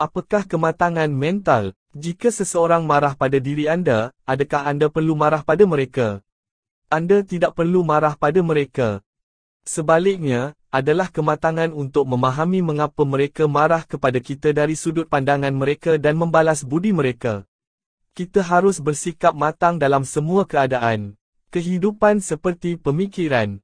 Apakah kematangan mental? Jika seseorang marah pada diri anda, adakah anda perlu marah pada mereka? Anda tidak perlu marah pada mereka. Sebaliknya, adalah kematangan untuk memahami mengapa mereka marah kepada kita dari sudut pandangan mereka dan membalas budi mereka. Kita harus bersikap matang dalam semua keadaan. Kehidupan seperti pemikiran